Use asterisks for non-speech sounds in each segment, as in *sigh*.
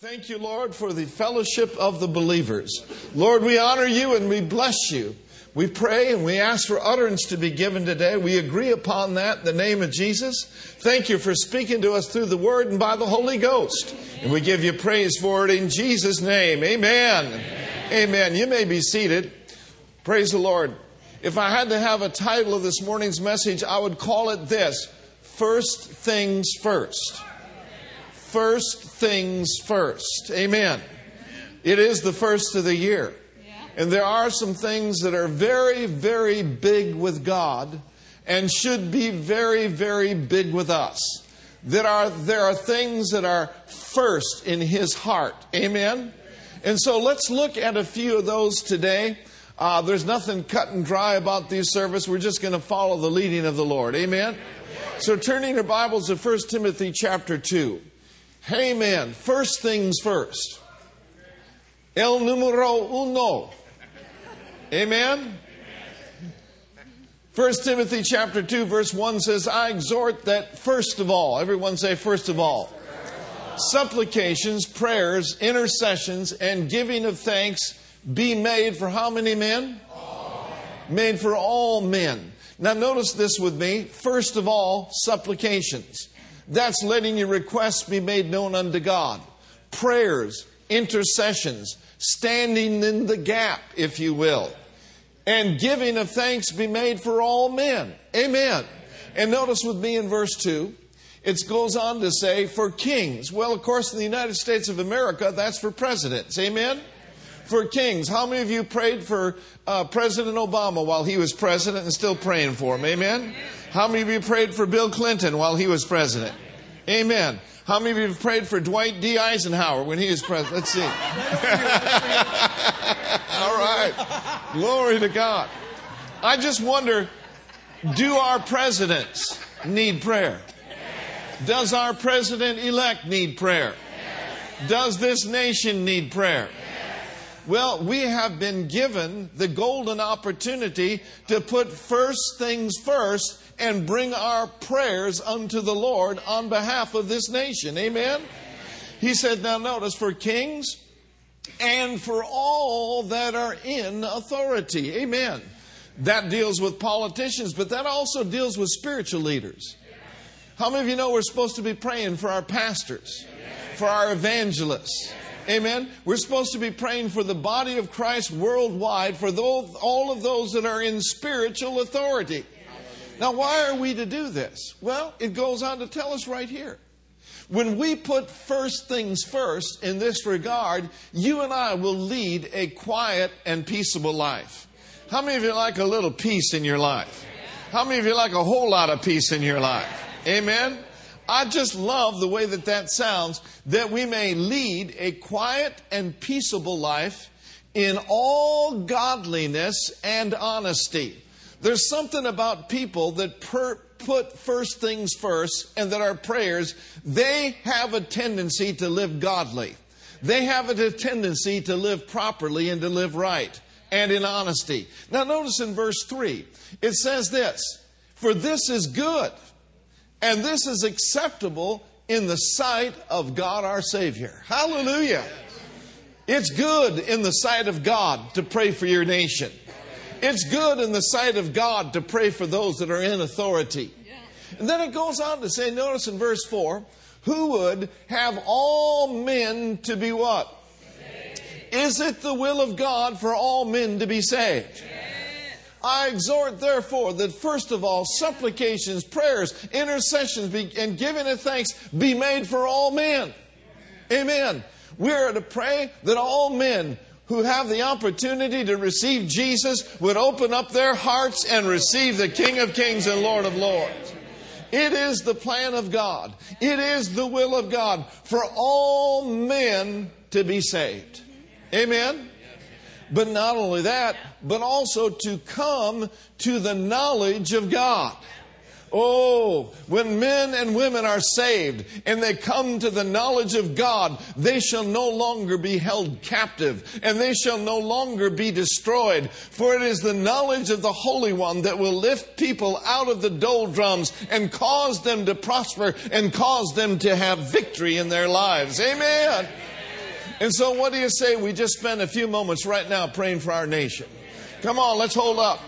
Thank you, Lord, for the fellowship of the believers. Lord, we honor you and we bless you. We pray and we ask for utterance to be given today. We agree upon that in the name of Jesus. Thank you for speaking to us through the Word and by the Holy Ghost. And we give you praise for it in Jesus' name. Amen. Amen. Amen. You may be seated. Praise the Lord. If I had to have a title of this morning's message, I would call it this First Things First first things first. Amen. It is the first of the year. And there are some things that are very, very big with God and should be very, very big with us. There are, there are things that are first in His heart. Amen. And so let's look at a few of those today. Uh, there's nothing cut and dry about these service. We're just going to follow the leading of the Lord. Amen. So turning your Bibles to 1 Timothy chapter 2. Amen. First things first. El numero uno. Amen. 1 Timothy chapter 2 verse 1 says, I exhort that first of all, everyone say first of all, supplications, prayers, intercessions, and giving of thanks be made for how many men? All. Made for all men. Now notice this with me. First of all, supplications. That's letting your requests be made known unto God. Prayers, intercessions, standing in the gap, if you will. And giving of thanks be made for all men. Amen. And notice with me in verse 2, it goes on to say, for kings. Well, of course, in the United States of America, that's for presidents. Amen? For kings. How many of you prayed for uh, President Obama while he was president and still praying for him? Amen? How many of you prayed for Bill Clinton while he was president? Amen. How many of you have prayed for Dwight D. Eisenhower when he was president? Let's see. *laughs* All right. Glory to God. I just wonder do our presidents need prayer? Does our president elect need prayer? Does this nation need prayer? Well, we have been given the golden opportunity to put first things first and bring our prayers unto the Lord on behalf of this nation. Amen? He said, now notice, for kings and for all that are in authority. Amen. That deals with politicians, but that also deals with spiritual leaders. How many of you know we're supposed to be praying for our pastors, for our evangelists? Amen. We're supposed to be praying for the body of Christ worldwide, for those, all of those that are in spiritual authority. Now, why are we to do this? Well, it goes on to tell us right here. When we put first things first in this regard, you and I will lead a quiet and peaceable life. How many of you like a little peace in your life? How many of you like a whole lot of peace in your life? Amen. I just love the way that that sounds, that we may lead a quiet and peaceable life in all godliness and honesty. There's something about people that per, put first things first and that our prayers, they have a tendency to live godly. They have a tendency to live properly and to live right and in honesty. Now, notice in verse 3, it says this For this is good and this is acceptable in the sight of God our Savior. Hallelujah. It's good in the sight of God to pray for your nation. It's good in the sight of God to pray for those that are in authority. And then it goes on to say, notice in verse 4, who would have all men to be what? Is it the will of God for all men to be saved? I exhort, therefore, that first of all, supplications, prayers, intercessions, be, and giving of thanks be made for all men. Amen. We are to pray that all men who have the opportunity to receive Jesus would open up their hearts and receive the King of Kings and Lord of Lords. It is the plan of God. It is the will of God for all men to be saved. Amen. But not only that, but also to come to the knowledge of God. Oh, when men and women are saved and they come to the knowledge of God, they shall no longer be held captive and they shall no longer be destroyed. For it is the knowledge of the Holy One that will lift people out of the doldrums and cause them to prosper and cause them to have victory in their lives. Amen. And so, what do you say? We just spend a few moments right now praying for our nation. Come on, let's hold up.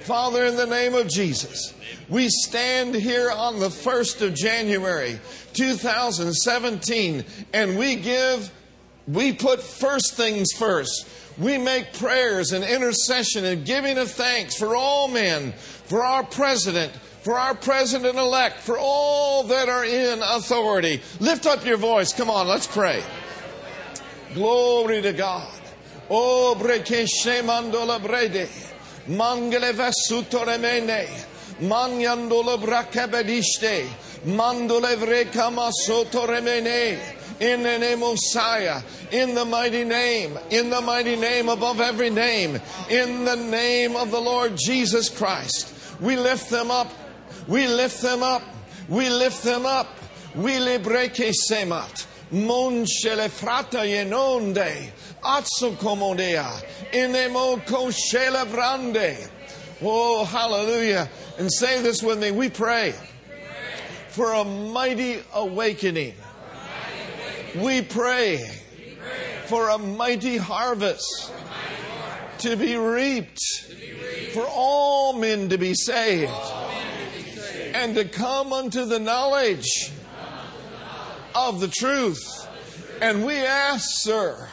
Father, in the name of Jesus, we stand here on the 1st of January, 2017, and we give, we put first things first. We make prayers and intercession and giving of thanks for all men, for our president, for our president elect, for all that are in authority. Lift up your voice. Come on, let's pray. Glory to God. Oh, breke shemandola brede. Mangele vesuto remene. Manyandola brakabediste. Mandole in the name of Messiah, in the mighty name, in the mighty name above every name, in the name of the Lord Jesus Christ. We lift them up we lift them up. We lift them up. We lebreke semat. Monshele frata yenonde. Atso comodea. Inemo koshele brande. Oh, hallelujah. And say this with me. We pray for a mighty awakening. We pray for a mighty harvest to be reaped, for all men to be saved and to come unto the knowledge of the truth. And we ask, sir,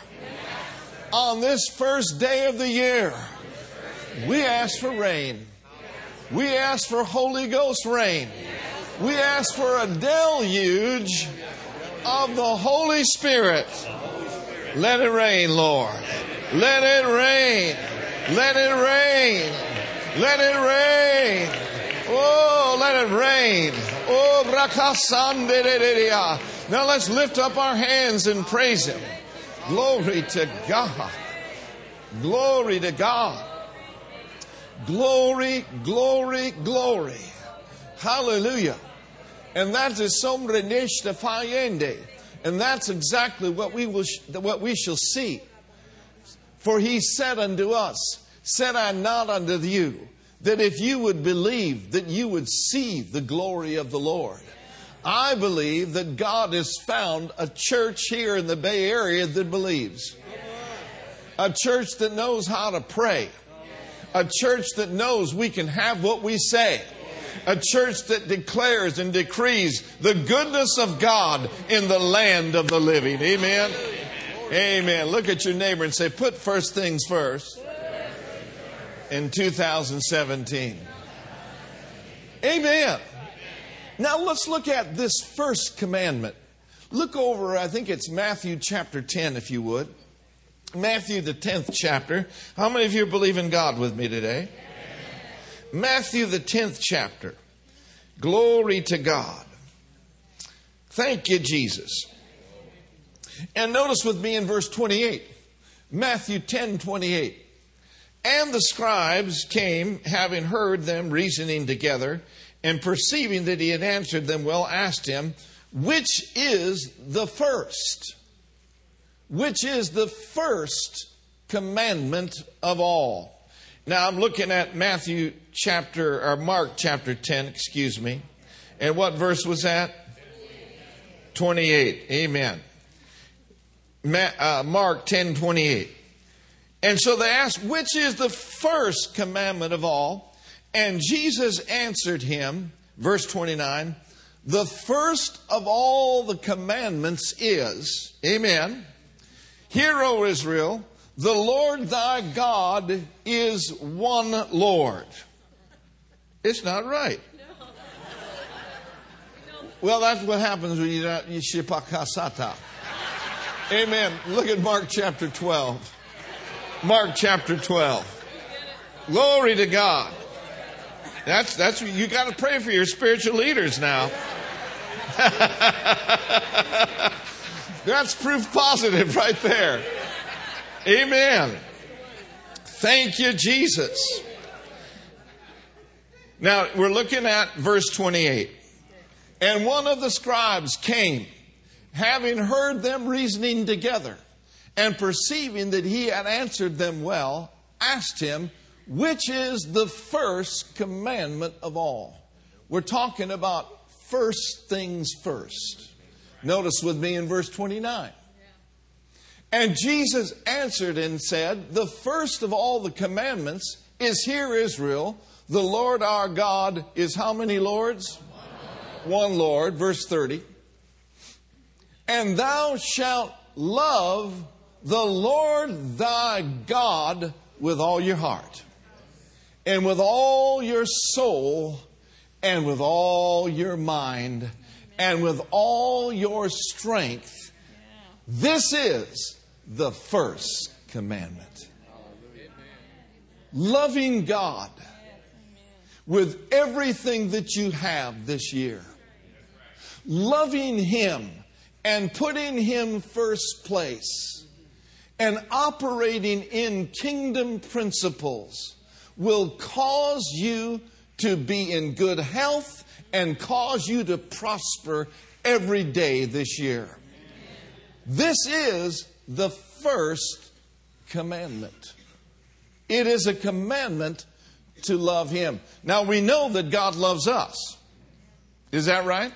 on this first day of the year, we ask for rain. We ask for Holy Ghost rain. We ask for a deluge of the Holy Spirit. Let it rain, Lord. Let it rain. Let it rain. Let it rain. Oh, let it rain. Oh, Now let's lift up our hands and praise Him. Glory to God. Glory to God. Glory, glory, glory. Hallelujah. And that is sombre neshta fayende. And that's exactly what we, will, what we shall see. For he said unto us, Said I not unto you, that if you would believe, that you would see the glory of the Lord. I believe that God has found a church here in the Bay Area that believes. A church that knows how to pray. A church that knows we can have what we say. A church that declares and decrees the goodness of God in the land of the living. Amen. Amen. Look at your neighbor and say, put first things first in 2017. Amen. Now let's look at this first commandment. Look over, I think it's Matthew chapter 10, if you would. Matthew, the 10th chapter. How many of you believe in God with me today? Matthew, the 10th chapter. Glory to God. Thank you, Jesus. And notice with me in verse 28. Matthew 10 28. And the scribes came, having heard them reasoning together, and perceiving that he had answered them well, asked him, Which is the first? Which is the first commandment of all? Now I'm looking at Matthew chapter, or Mark chapter 10, excuse me. And what verse was that? 28. Amen. Ma- uh, Mark 10 28. And so they asked, Which is the first commandment of all? And Jesus answered him, verse 29, The first of all the commandments is, Amen. Hear, O Israel, the Lord thy God is one Lord. It's not right. Well, that's what happens when you don't yishipakasata. Amen. Look at Mark chapter 12. Mark chapter 12. Glory to God. That's, that's, you got to pray for your spiritual leaders now. *laughs* that's proof positive right there. Amen. Thank you, Jesus. Now, we're looking at verse 28. And one of the scribes came, having heard them reasoning together and perceiving that he had answered them well, asked him, Which is the first commandment of all? We're talking about first things first. Notice with me in verse 29. And Jesus answered and said, The first of all the commandments is Hear Israel, the Lord our God is how many lords? One Lord. Verse 30. And thou shalt love the Lord thy God with all your heart, and with all your soul, and with all your mind, and with all your strength. This is the first commandment. Loving God with everything that you have this year. Loving Him and putting Him first place and operating in kingdom principles will cause you to be in good health and cause you to prosper every day this year. This is the first commandment. It is a commandment to love Him. Now we know that God loves us. Is that right?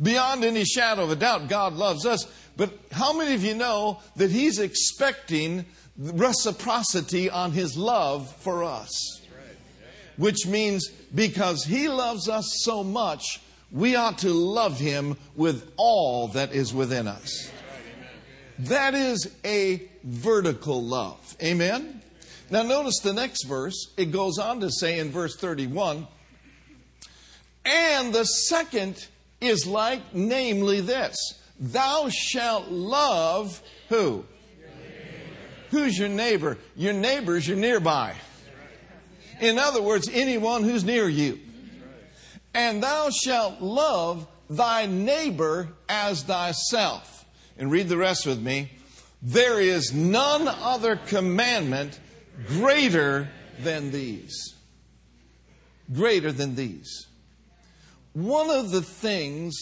Beyond any shadow of a doubt, God loves us. But how many of you know that He's expecting reciprocity on His love for us? Which means because He loves us so much, we ought to love Him with all that is within us. That is a vertical love. Amen? Now, notice the next verse. It goes on to say in verse 31 And the second is like, namely, this Thou shalt love who? Who's your neighbor? Your neighbor's your nearby. In other words, anyone who's near you. And thou shalt love thy neighbor as thyself. And read the rest with me. There is none other commandment greater than these. Greater than these. One of the things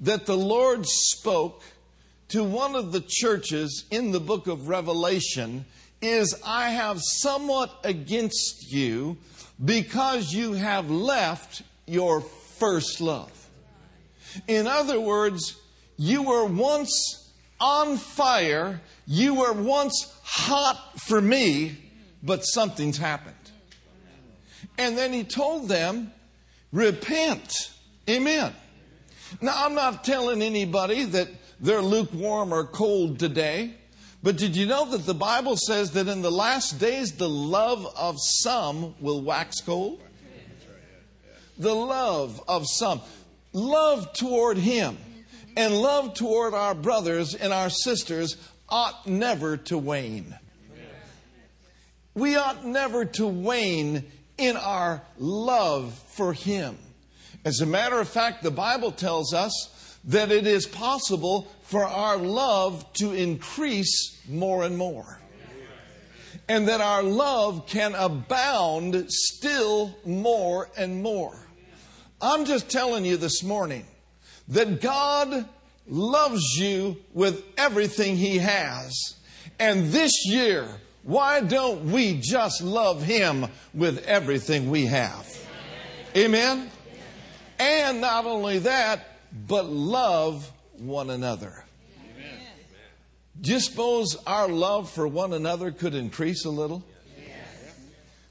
that the Lord spoke to one of the churches in the book of Revelation is I have somewhat against you because you have left your first love. In other words, you were once on fire, you were once hot for me, but something's happened. And then he told them, repent. Amen. Now, I'm not telling anybody that they're lukewarm or cold today, but did you know that the Bible says that in the last days the love of some will wax cold? The love of some. Love toward Him and love toward our brothers and our sisters ought never to wane. We ought never to wane in our love for Him. As a matter of fact, the Bible tells us that it is possible for our love to increase more and more. And that our love can abound still more and more. I'm just telling you this morning that God loves you with everything He has. And this year, why don't we just love Him with everything we have? Amen? And not only that, but love one another. Do you suppose our love for one another could increase a little?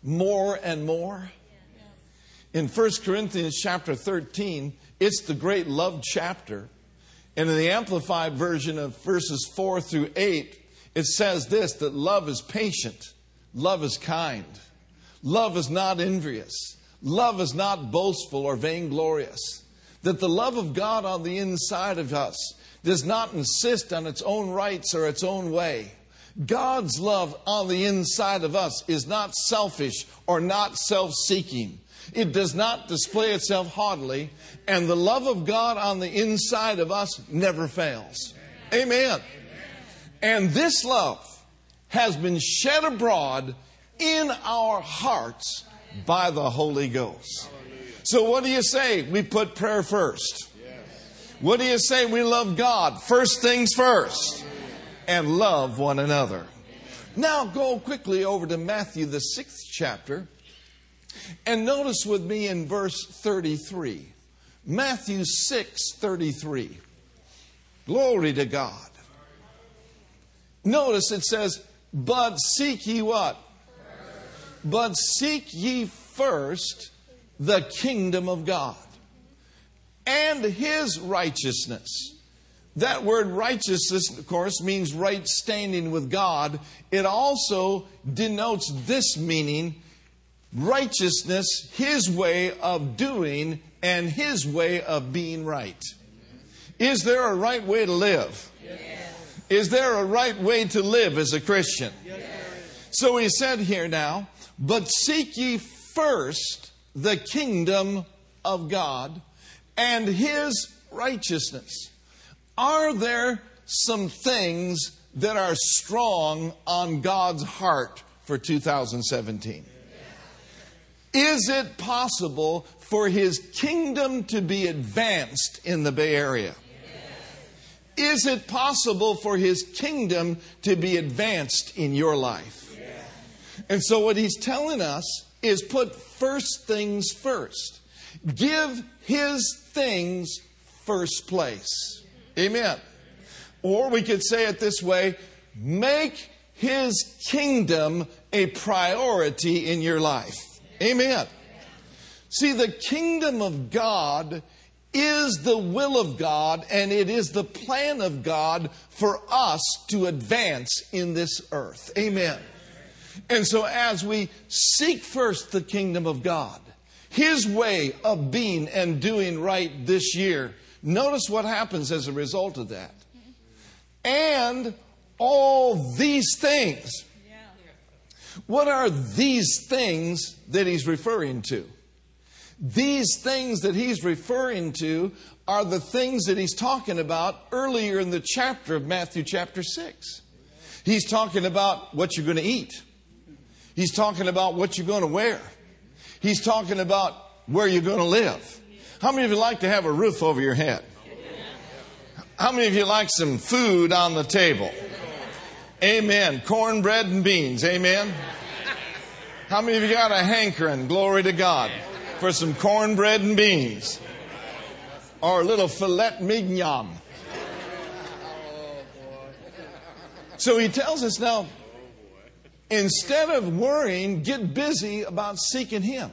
More and more? In 1 Corinthians chapter 13, it's the great love chapter. And in the Amplified version of verses 4 through 8, it says this that love is patient, love is kind, love is not envious. Love is not boastful or vainglorious. That the love of God on the inside of us does not insist on its own rights or its own way. God's love on the inside of us is not selfish or not self seeking. It does not display itself haughtily, and the love of God on the inside of us never fails. Amen. And this love has been shed abroad in our hearts by the Holy Ghost. So, what do you say? We put prayer first. What do you say? We love God. First things first. And love one another. Now, go quickly over to Matthew, the sixth chapter, and notice with me in verse 33. Matthew 6 33. Glory to God. Notice it says, but seek ye what? But seek ye first the kingdom of God and his righteousness. That word righteousness, of course, means right standing with God. It also denotes this meaning righteousness, his way of doing, and his way of being right. Is there a right way to live? Yes. Is there a right way to live as a Christian? Yes. So he said here now, but seek ye first the kingdom of God and his righteousness. Are there some things that are strong on God's heart for 2017? Is it possible for his kingdom to be advanced in the Bay Area? Is it possible for his kingdom to be advanced in your life? And so, what he's telling us is put first things first. Give his things first place. Amen. Or we could say it this way make his kingdom a priority in your life. Amen. See, the kingdom of God is the will of God and it is the plan of God for us to advance in this earth. Amen. And so, as we seek first the kingdom of God, His way of being and doing right this year, notice what happens as a result of that. And all these things. What are these things that He's referring to? These things that he's referring to are the things that he's talking about earlier in the chapter of Matthew, chapter 6. He's talking about what you're going to eat, he's talking about what you're going to wear, he's talking about where you're going to live. How many of you like to have a roof over your head? How many of you like some food on the table? Amen. Cornbread and beans. Amen. How many of you got a hankering? Glory to God for some cornbread and beans or a little filet mignon. So he tells us now, instead of worrying, get busy about seeking him.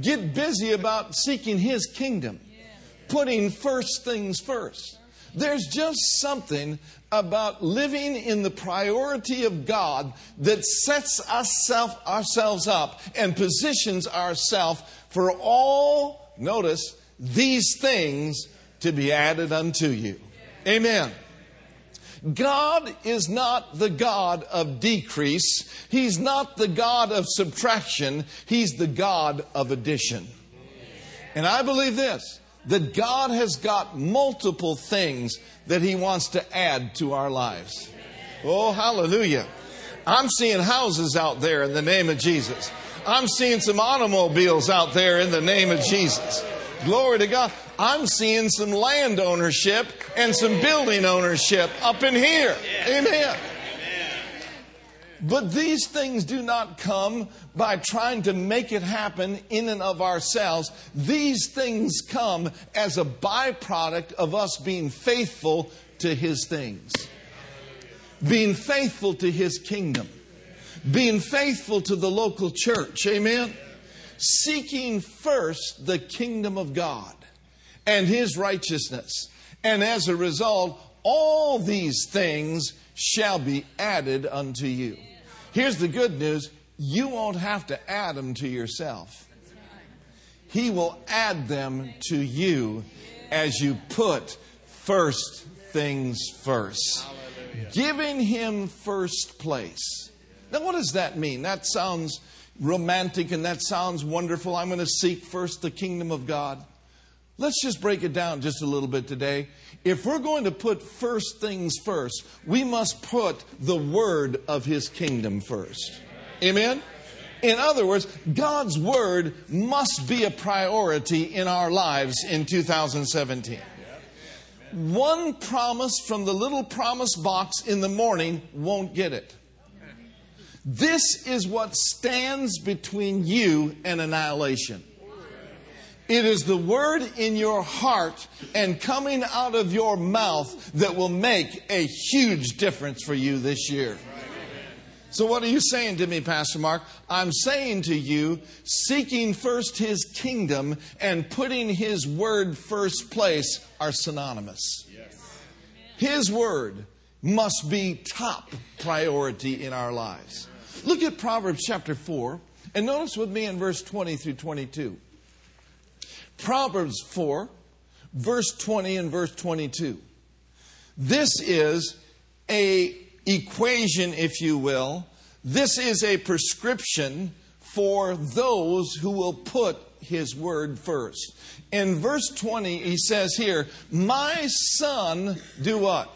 Get busy about seeking his kingdom, putting first things first. There's just something about living in the priority of God that sets ourself, ourselves up and positions ourselves for all, notice, these things to be added unto you. Amen. God is not the God of decrease. He's not the God of subtraction. He's the God of addition. And I believe this that God has got multiple things that He wants to add to our lives. Oh, hallelujah. I'm seeing houses out there in the name of Jesus. I'm seeing some automobiles out there in the name of Jesus. Glory to God. I'm seeing some land ownership and some building ownership up in here. Amen. But these things do not come by trying to make it happen in and of ourselves. These things come as a byproduct of us being faithful to His things, being faithful to His kingdom, being faithful to the local church. Amen. Seeking first the kingdom of God and His righteousness. And as a result, all these things shall be added unto you. Here's the good news you won't have to add them to yourself. He will add them to you as you put first things first. Giving Him first place. Now, what does that mean? That sounds romantic and that sounds wonderful. I'm going to seek first the kingdom of God. Let's just break it down just a little bit today. If we're going to put first things first, we must put the word of his kingdom first. Amen? In other words, God's word must be a priority in our lives in 2017. One promise from the little promise box in the morning won't get it. This is what stands between you and annihilation. It is the word in your heart and coming out of your mouth that will make a huge difference for you this year. So, what are you saying to me, Pastor Mark? I'm saying to you, seeking first his kingdom and putting his word first place are synonymous. His word must be top priority in our lives. Look at Proverbs chapter 4 and notice with me in verse 20 through 22. Proverbs 4, verse 20 and verse 22. This is a equation, if you will. This is a prescription for those who will put his word first. In verse 20, he says here, My son, do what?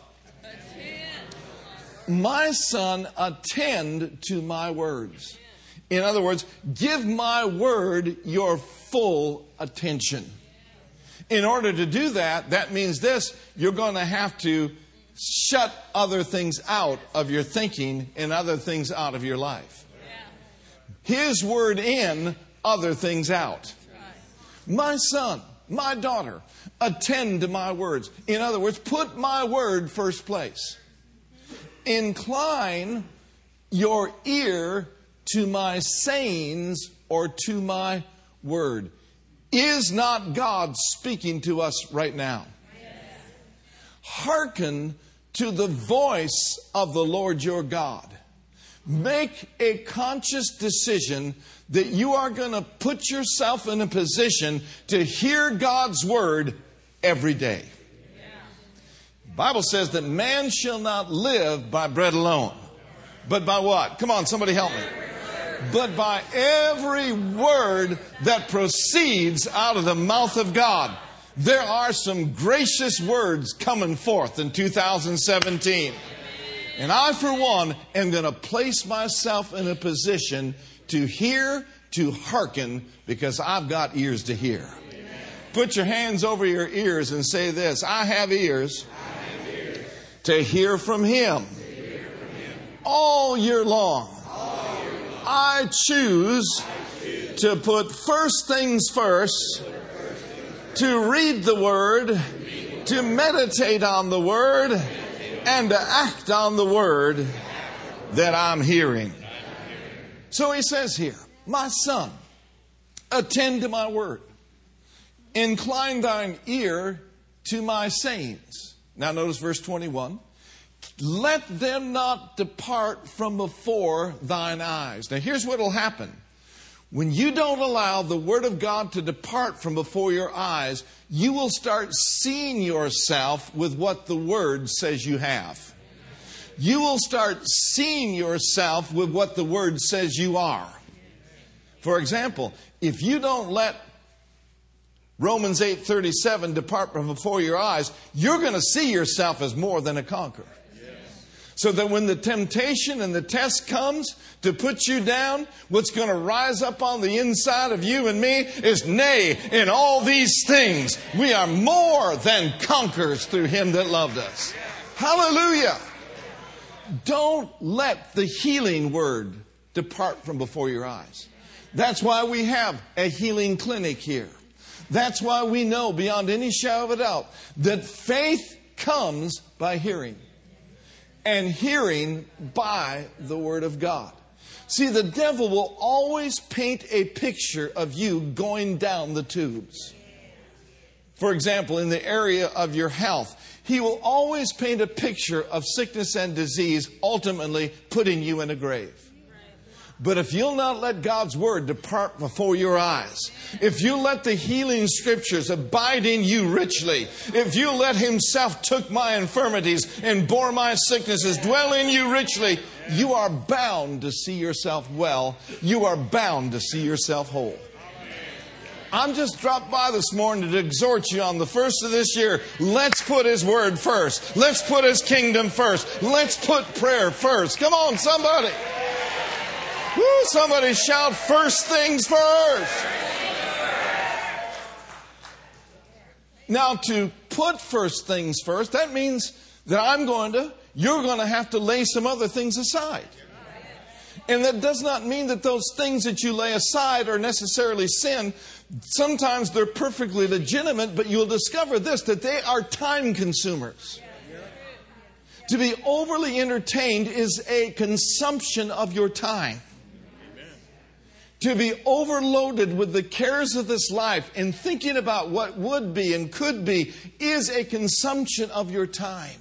My son, attend to my words. In other words, give my word your full attention. In order to do that, that means this you're going to have to shut other things out of your thinking and other things out of your life. His word in, other things out. My son, my daughter, attend to my words. In other words, put my word first place. Incline your ear to my sayings or to my word. Is not God speaking to us right now? Hearken to the voice of the Lord your God. Make a conscious decision that you are going to put yourself in a position to hear God's word every day. The Bible says that man shall not live by bread alone, but by what? Come on, somebody help me. But by every word that proceeds out of the mouth of God. There are some gracious words coming forth in 2017. And I, for one, am going to place myself in a position to hear, to hearken, because I've got ears to hear. Put your hands over your ears and say this I have ears, to hear from Him all year long. I choose to put first things first to read the Word, to meditate on the Word, and to act on the Word that I'm hearing. So he says here, My son, attend to my Word, incline thine ear to my sayings. Now, notice verse 21. Let them not depart from before thine eyes. Now, here's what will happen when you don't allow the Word of God to depart from before your eyes, you will start seeing yourself with what the Word says you have. You will start seeing yourself with what the Word says you are. For example, if you don't let Romans 8:37 depart from before your eyes, you're going to see yourself as more than a conqueror. So that when the temptation and the test comes to put you down, what's going to rise up on the inside of you and me is, nay, in all these things, we are more than conquerors through him that loved us. Hallelujah. Don't let the healing word depart from before your eyes. That's why we have a healing clinic here. That's why we know beyond any shadow of a doubt that faith comes by hearing and hearing by the Word of God. See, the devil will always paint a picture of you going down the tubes. For example, in the area of your health, he will always paint a picture of sickness and disease, ultimately putting you in a grave. But if you'll not let God's word depart before your eyes, if you let the healing scriptures abide in you richly, if you let Himself took my infirmities and bore my sicknesses, dwell in you richly, you are bound to see yourself well. You are bound to see yourself whole. I'm just dropped by this morning to exhort you on the first of this year. Let's put His Word first. Let's put His kingdom first. Let's put prayer first. Come on, somebody. Woo, somebody shout first things first. Now, to put first things first, that means that I'm going to, you're going to have to lay some other things aside. And that does not mean that those things that you lay aside are necessarily sin. Sometimes they're perfectly legitimate, but you'll discover this that they are time consumers. To be overly entertained is a consumption of your time. To be overloaded with the cares of this life and thinking about what would be and could be is a consumption of your time.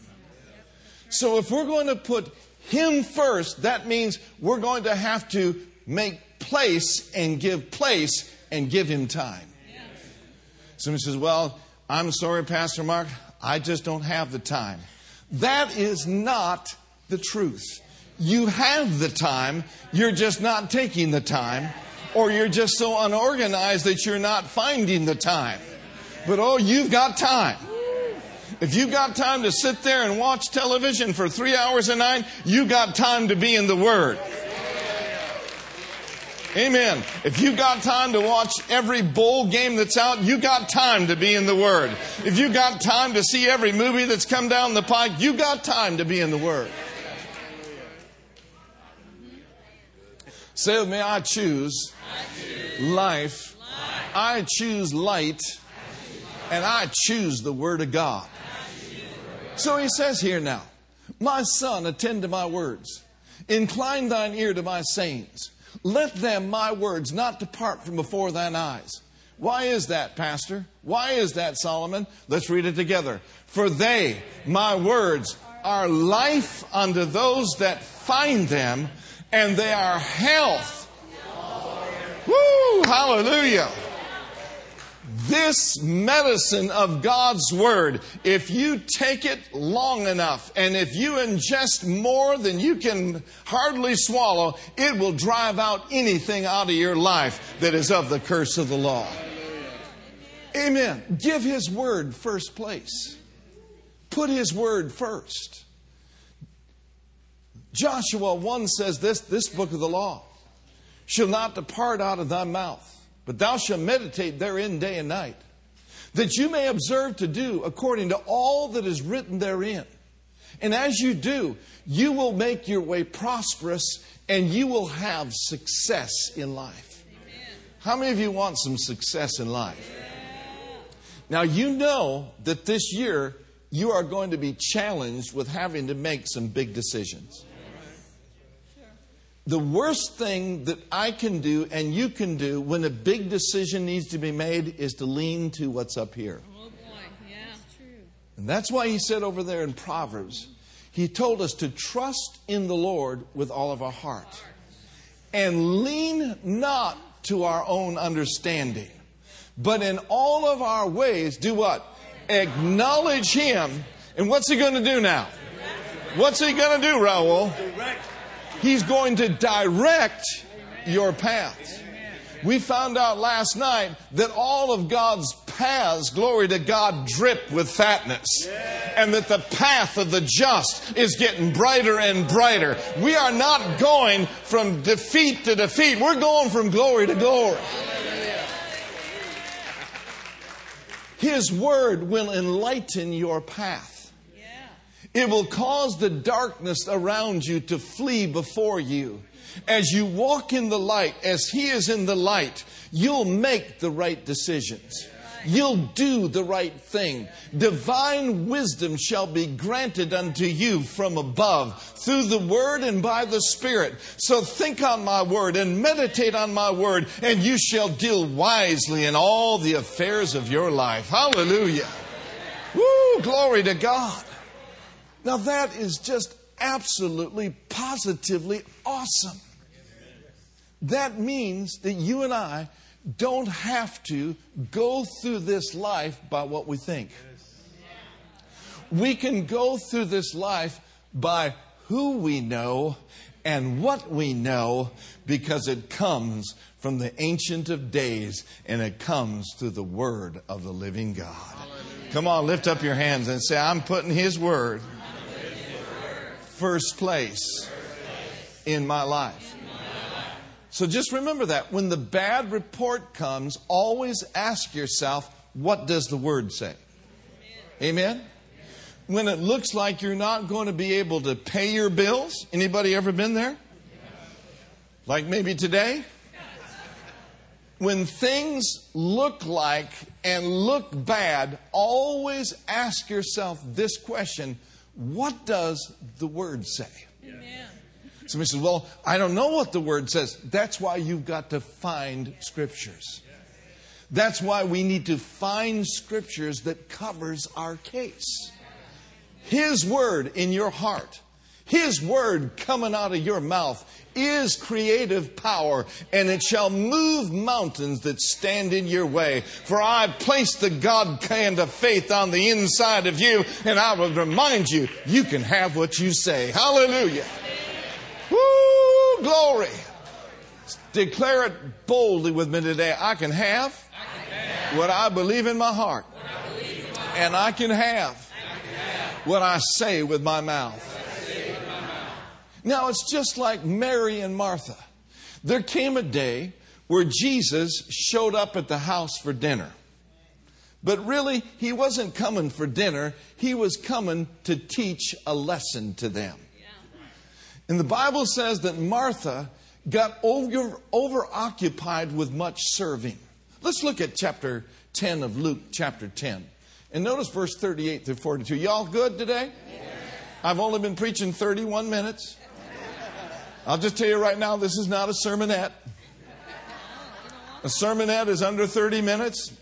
So if we're going to put Him first, that means we're going to have to make place and give place and give Him time. Somebody says, Well, I'm sorry, Pastor Mark, I just don't have the time. That is not the truth. You have the time, you're just not taking the time, or you're just so unorganized that you're not finding the time. But oh, you've got time. If you've got time to sit there and watch television for three hours a night, you got time to be in the Word. Amen. If you've got time to watch every bowl game that's out, you got time to be in the Word. If you've got time to see every movie that's come down the pike, you got time to be in the Word. Say with me, I choose, life. I choose light. And I choose the Word of God. So he says here now, My son, attend to my words. Incline thine ear to my sayings. Let them, my words, not depart from before thine eyes. Why is that, Pastor? Why is that, Solomon? Let's read it together. For they, my words, are life unto those that find them, and they are health. Woo! Hallelujah this medicine of God's Word, if you take it long enough and if you ingest more than you can hardly swallow, it will drive out anything out of your life that is of the curse of the law. Amen. Give His Word first place. Put His Word first. Joshua 1 says this this book of the law shall not depart out of thy mouth but thou shalt meditate therein day and night, that you may observe to do according to all that is written therein. And as you do, you will make your way prosperous and you will have success in life. Amen. How many of you want some success in life? Now, you know that this year you are going to be challenged with having to make some big decisions the worst thing that I can do and you can do when a big decision needs to be made is to lean to what's up here. Oh boy, yeah, true. And that's why he said over there in Proverbs, he told us to trust in the Lord with all of our heart and lean not to our own understanding, but in all of our ways, do what? Acknowledge him. And what's he going to do now? What's he going to do, Raul? He's going to direct your path. We found out last night that all of God's paths, glory to God, drip with fatness. And that the path of the just is getting brighter and brighter. We are not going from defeat to defeat. We're going from glory to glory. His word will enlighten your path. It will cause the darkness around you to flee before you. As you walk in the light, as He is in the light, you'll make the right decisions. You'll do the right thing. Divine wisdom shall be granted unto you from above through the Word and by the Spirit. So think on my Word and meditate on my Word, and you shall deal wisely in all the affairs of your life. Hallelujah. Woo, glory to God. Now, that is just absolutely, positively awesome. That means that you and I don't have to go through this life by what we think. We can go through this life by who we know and what we know because it comes from the Ancient of Days and it comes through the Word of the living God. Come on, lift up your hands and say, I'm putting His Word first place in my life. So just remember that. When the bad report comes, always ask yourself, what does the word say? Amen? When it looks like you're not going to be able to pay your bills, anybody ever been there? Like maybe today? When things look like and look bad, always ask yourself this question What does the Word say? Amen. Somebody says, Well, I don't know what the Word says. That's why you've got to find Scriptures. That's why we need to find Scriptures that covers our case. His Word in your heart his word coming out of your mouth is creative power, and it shall move mountains that stand in your way. For I've placed the God kind of faith on the inside of you, and I will remind you, you can have what you say. Hallelujah. Woo, glory. Declare it boldly with me today. I can have, what I believe in my heart, and I can have what I say with my mouth. Now it's just like Mary and Martha. There came a day where Jesus showed up at the house for dinner. But really, he wasn't coming for dinner, he was coming to teach a lesson to them. And the Bible says that Martha got over, over occupied with much serving. Let's look at chapter 10 of Luke, chapter 10. And notice verse 38 through 42. Y'all good today? I've only been preaching 31 minutes. I'll just tell you right now, this is not a sermonette. A sermonette is under 30 minutes,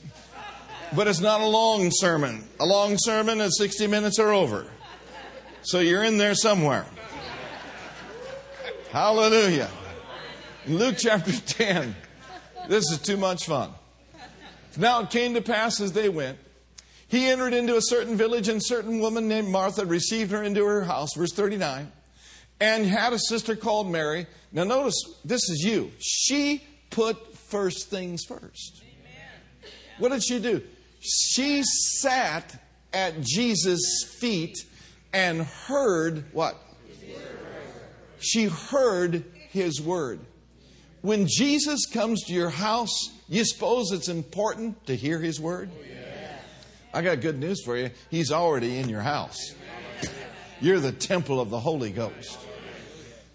but it's not a long sermon. A long sermon is 60 minutes or over. So you're in there somewhere. Hallelujah. Luke chapter 10. This is too much fun. Now it came to pass as they went. He entered into a certain village, and certain woman named Martha received her into her house. Verse 39 and had a sister called Mary. Now, notice this is you. She put first things first. Amen. What did she do? She sat at Jesus' feet and heard what? She heard his word. When Jesus comes to your house, you suppose it's important to hear his word? I got good news for you. He's already in your house. You're the temple of the Holy Ghost.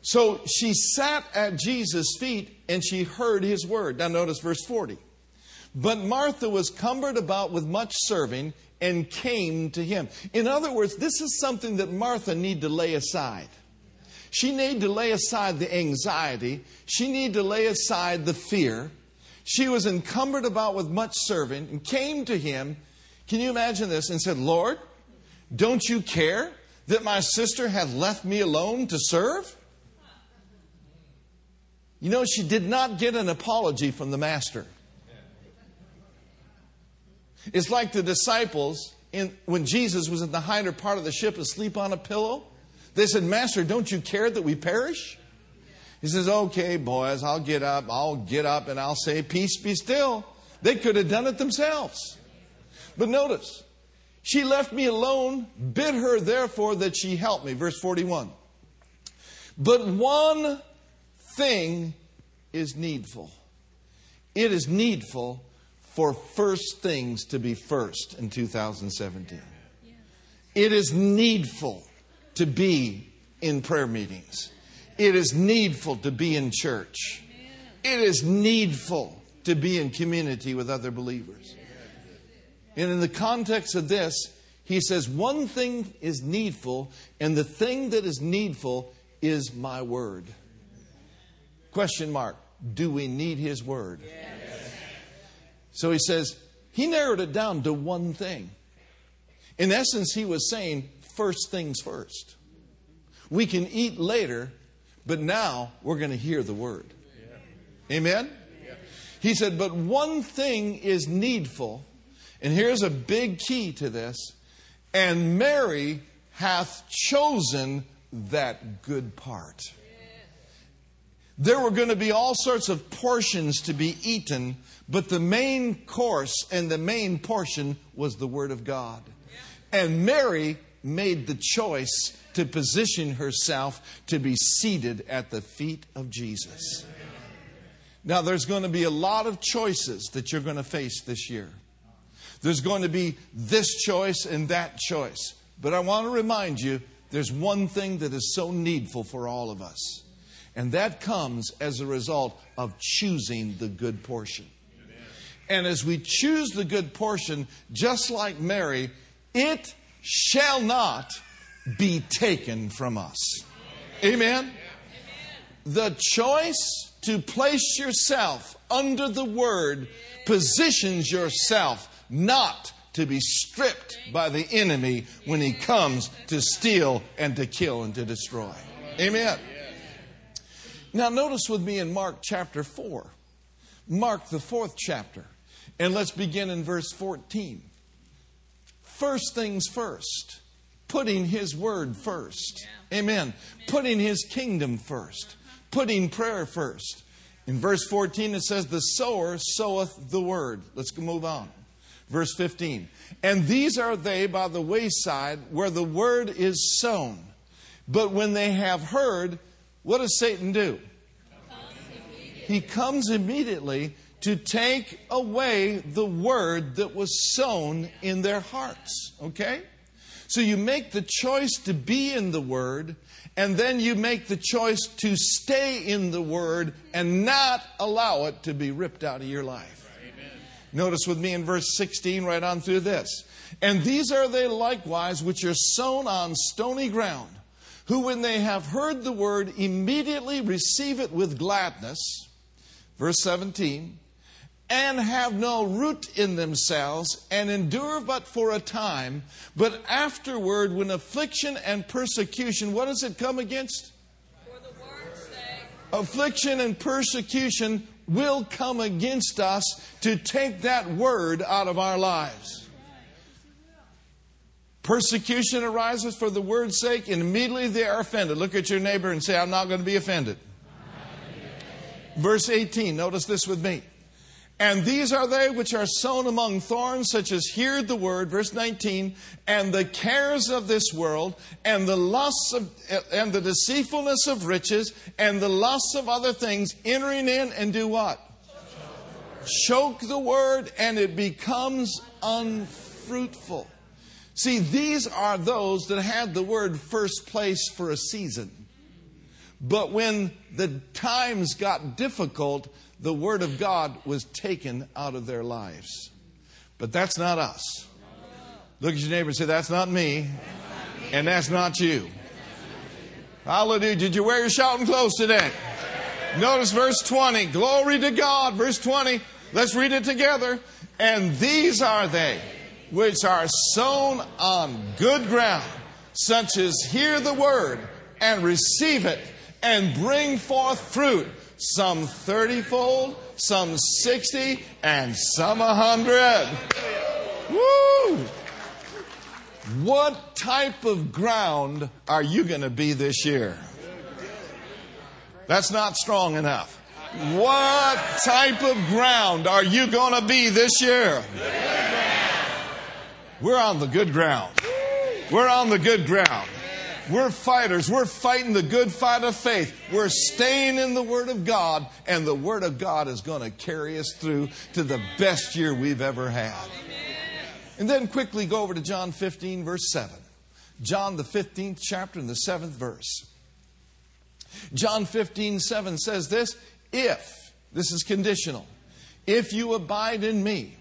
So she sat at Jesus' feet and she heard his word. Now notice verse 40. But Martha was cumbered about with much serving and came to him. In other words, this is something that Martha need to lay aside. She need to lay aside the anxiety. She need to lay aside the fear. She was encumbered about with much serving and came to him. Can you imagine this? And said, Lord, don't you care that my sister had left me alone to serve? You know, she did not get an apology from the master. It's like the disciples in, when Jesus was in the hinder part of the ship asleep on a pillow. They said, Master, don't you care that we perish? He says, Okay, boys, I'll get up. I'll get up and I'll say, Peace be still. They could have done it themselves. But notice, she left me alone, bid her therefore that she help me. Verse 41. But one thing is needful. It is needful for first things to be first in 2017. It is needful to be in prayer meetings. It is needful to be in church. It is needful to be in community with other believers. And in the context of this, he says, One thing is needful, and the thing that is needful is my word. Question mark. Do we need His Word? Yes. So he says, he narrowed it down to one thing. In essence, he was saying, first things first. We can eat later, but now we're going to hear the Word. Yeah. Amen? Yeah. He said, but one thing is needful, and here's a big key to this, and Mary hath chosen that good part. There were going to be all sorts of portions to be eaten, but the main course and the main portion was the Word of God. And Mary made the choice to position herself to be seated at the feet of Jesus. Now, there's going to be a lot of choices that you're going to face this year. There's going to be this choice and that choice. But I want to remind you there's one thing that is so needful for all of us And that comes as a result of choosing the good portion. And as we choose the good portion, just like Mary, it shall not be taken from us. Amen? The choice to place yourself under the word positions yourself not to be stripped by the enemy when he comes to steal and to kill and to destroy. Amen. Now, notice with me in Mark chapter 4, Mark the fourth chapter, and let's begin in verse 14. First things first, putting his word first. Amen. Putting his kingdom first, putting prayer first. In verse 14, it says, The sower soweth the word. Let's move on. Verse 15. And these are they by the wayside where the word is sown. But when they have heard, what does Satan do? He comes immediately to take away the word that was sown in their hearts. Okay? So you make the choice to be in the word, and then you make the choice to stay in the word and not allow it to be ripped out of your life. Amen. Notice with me in verse 16, right on through this. And these are they likewise which are sown on stony ground, who when they have heard the word immediately receive it with gladness. Verse 17 and have no root in themselves, and endure but for a time. But afterward, when affliction and persecution, what does it come against? Affliction and persecution will come against us to take that word out of our lives. Persecution arises for the word's sake, and immediately they are offended. Look at your neighbor and say, I'm not going to be offended. Verse 18, notice this with me. And these are they which are sown among thorns, such as hear the word, verse 19, and the cares of this world, and the lusts of, and the deceitfulness of riches, and the lusts of other things entering in and do what? Choke the word, and it becomes unfruitful. See, these are those that had the word first place for a season. But when the times got difficult, the Word of God was taken out of their lives. But that's not us. Look at your neighbor and say, That's not me, and that's not you. Hallelujah. Did you wear your shouting clothes today? Notice verse 20. Glory to God. Verse 20. Let's read it together. And these are they which are sown on good ground, such as hear the word and receive it and bring forth fruit some 30 fold, some 60, and some a 100. Woo! What type of ground are you going to be this year? That's not strong enough. What type of ground are you going to be this year? We're on the good ground. We're on the good ground. We're fighters. We're fighting the good fight of faith. We're staying in the Word of God, and the Word of God is going to carry us through to the best year we've ever had. And then quickly go over to John 15, verse 7. John, the 15th chapter, and the 7th verse. John 15, 7 says this If, this is conditional, if you abide in me,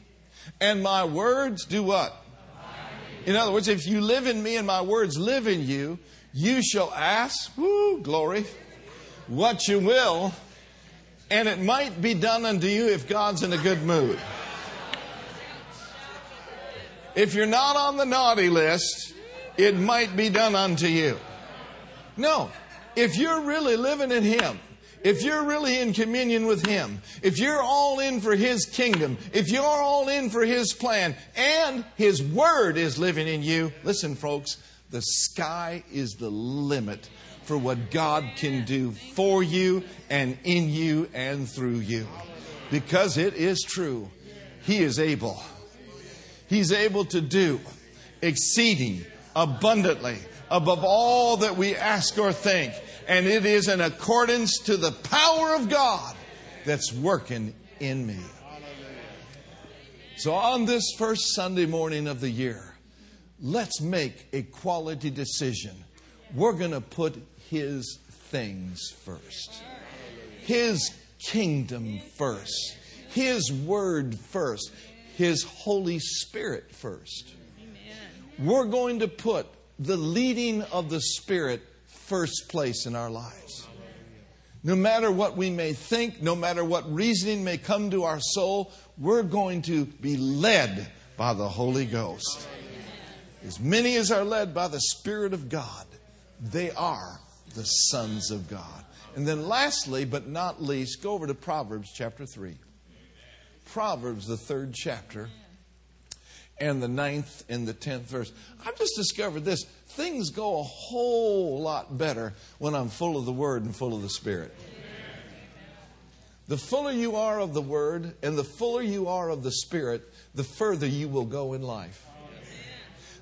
and my words do what? In other words, if you live in me and my words live in you, you shall ask, woo, glory, what you will, and it might be done unto you if God's in a good mood. If you're not on the naughty list, it might be done unto you. No, if you're really living in Him, if you're really in communion with Him, if you're all in for His kingdom, if you're all in for His plan, and His Word is living in you, listen, folks, the sky is the limit for what God can do for you and in you and through you. Because it is true, He is able. He's able to do exceeding abundantly above all that we ask or think. And it is in accordance to the power of God that's working in me. So, on this first Sunday morning of the year, let's make a quality decision. We're going to put His things first. His kingdom first. His word first. His Holy Spirit first. We're going to put the leading of the Spirit first place in our lives. No matter what we may think, no matter what reasoning may come to our soul, we're going to be led by the Holy Ghost. As many as are led by the Spirit of God, they are the sons of God. And then, lastly, but not least, go over to Proverbs chapter 3. Proverbs, the third chapter, and the ninth and the tenth verse. I've just discovered this things go a whole lot better when I'm full of the Word and full of the Spirit. The fuller you are of the Word and the fuller you are of the Spirit, the further you will go in life.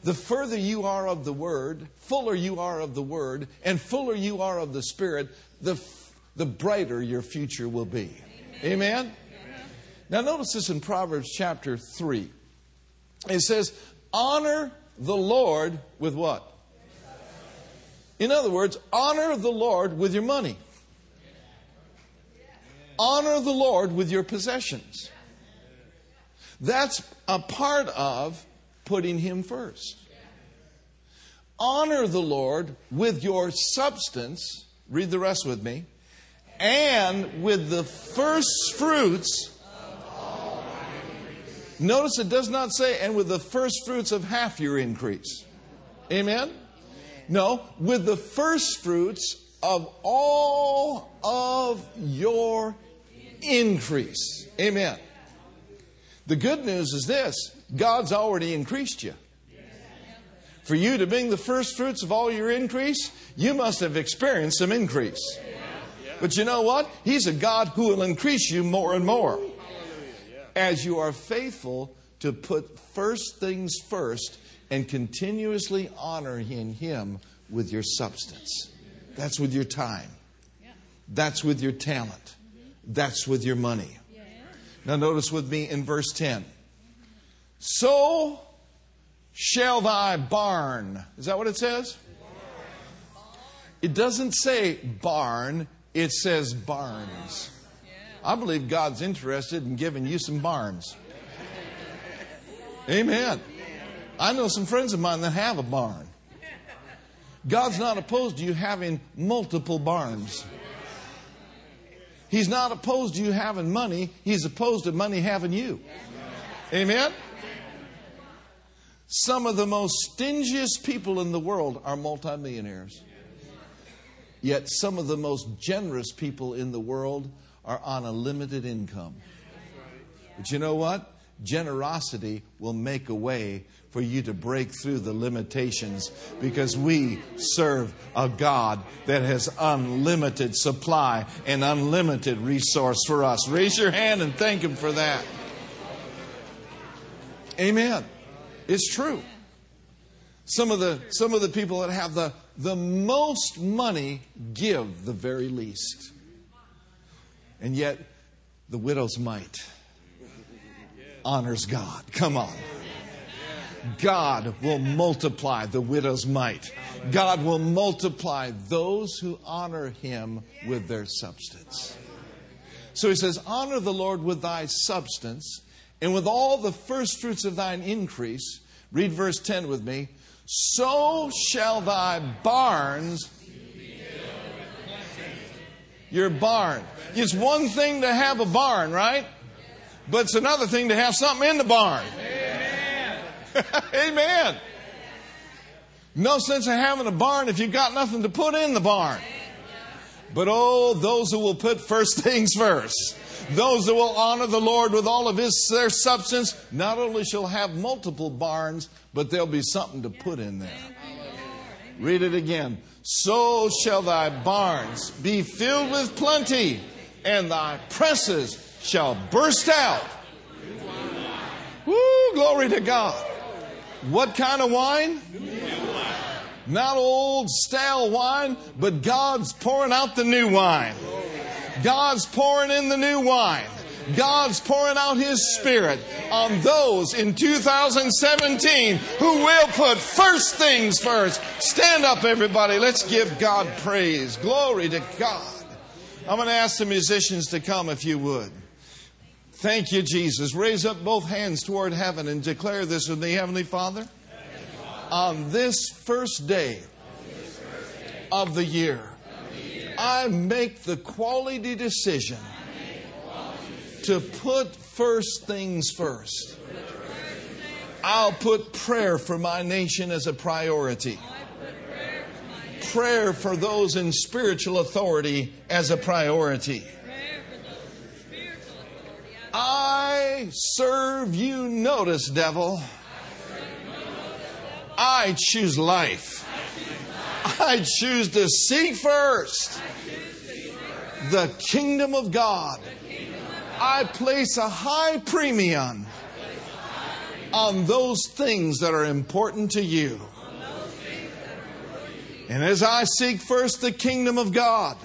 The further you are of the Word, fuller you are of the Word, and fuller you are of the Spirit, the, the brighter your future will be. Amen? Now, notice this in Proverbs chapter 3. It says, Honor the Lord with what? In other words, honor the Lord with your money. Honor the Lord with your possessions. That's a part of putting Him first. Honor the Lord with your substance. Read the rest with me. And with the first fruits. Notice it does not say, and with the first fruits of half your increase. Amen? No, with the first fruits of all of your increase. Amen. The good news is this God's already increased you. For you to bring the first fruits of all your increase, you must have experienced some increase. But you know what? He's a God who will increase you more and more as you are faithful to put first things first and continuously honoring Him with your substance. That's with your time. That's with your talent. That's with your money. Now, notice with me in verse 10. So shall thy barn. Is that what it says? It doesn't say barn, it says barns. I believe God's interested in giving you some barns. Amen. I know some friends of mine that have a barn. God's not opposed to you having multiple barns. He's not opposed to you having money. He's opposed to money having you. Amen? Some of the most stingiest people in the world are multimillionaires. Yet some of the most generous people in the world are on a limited income. But you know what? Generosity will make a way for you to break through the limitations because we serve a God that has unlimited supply and unlimited resource for us. Raise your hand and thank Him for that. Amen. It's true. Some of the, some of the people that have the, the most money give the very least. And yet, the widow's mite honors God. Come on. God will multiply the widow's mite. God will multiply those who honor him with their substance. So he says, Honor the Lord with thy substance and with all the first fruits of thine increase. Read verse 10 with me. So shall thy barns. Your barn. It's one thing to have a barn, right? But it's another thing to have something in the barn. *laughs* Amen. No sense in having a barn if you've got nothing to put in the barn. But oh, those who will put first *laughs* things first, those who will honor the Lord with all of his their substance, not only shall have multiple barns, but there'll be something to put in there. Read it again. So shall thy barns be filled with plenty, and thy presses shall burst out. Woo, glory to God. What kind of wine? wine? Not old stale wine, but God's pouring out the new wine. God's pouring in the new wine. God's pouring out His Spirit on those in 2017 who will put first things first. Stand up, everybody. Let's give God praise. Glory to God. I'm going to ask the musicians to come if you would. Thank you, Jesus. Raise up both hands toward heaven and declare this with me, Heavenly Father. On this first day of the year, I make the quality decision to put first things first. I'll put prayer for my nation as a priority. Prayer for those in spiritual authority as a priority. I serve you notice, devil. I choose life. I choose to seek first the kingdom of God. I place a high premium on those things that are important to you. And as I seek first the kingdom of God,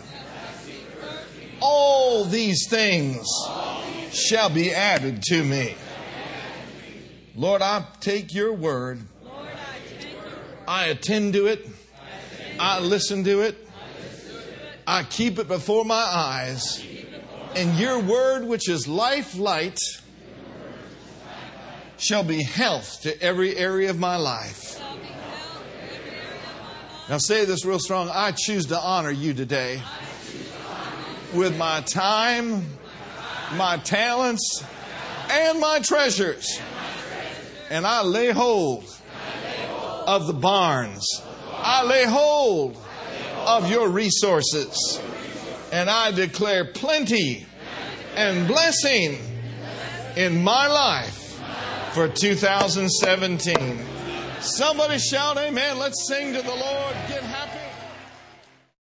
all these things shall be added to me. Lord, I take your word. I attend to it. I listen to it. I keep it before my eyes. And your word, which is life light, shall be health to every area of my life. Now, say this real strong. I choose to honor you today with my time, my talents, and my treasures. And I lay hold of the barns. I lay hold of your resources. And I declare plenty and blessing in my life for 2017. Somebody shout amen. Let's sing to the Lord. Get happy.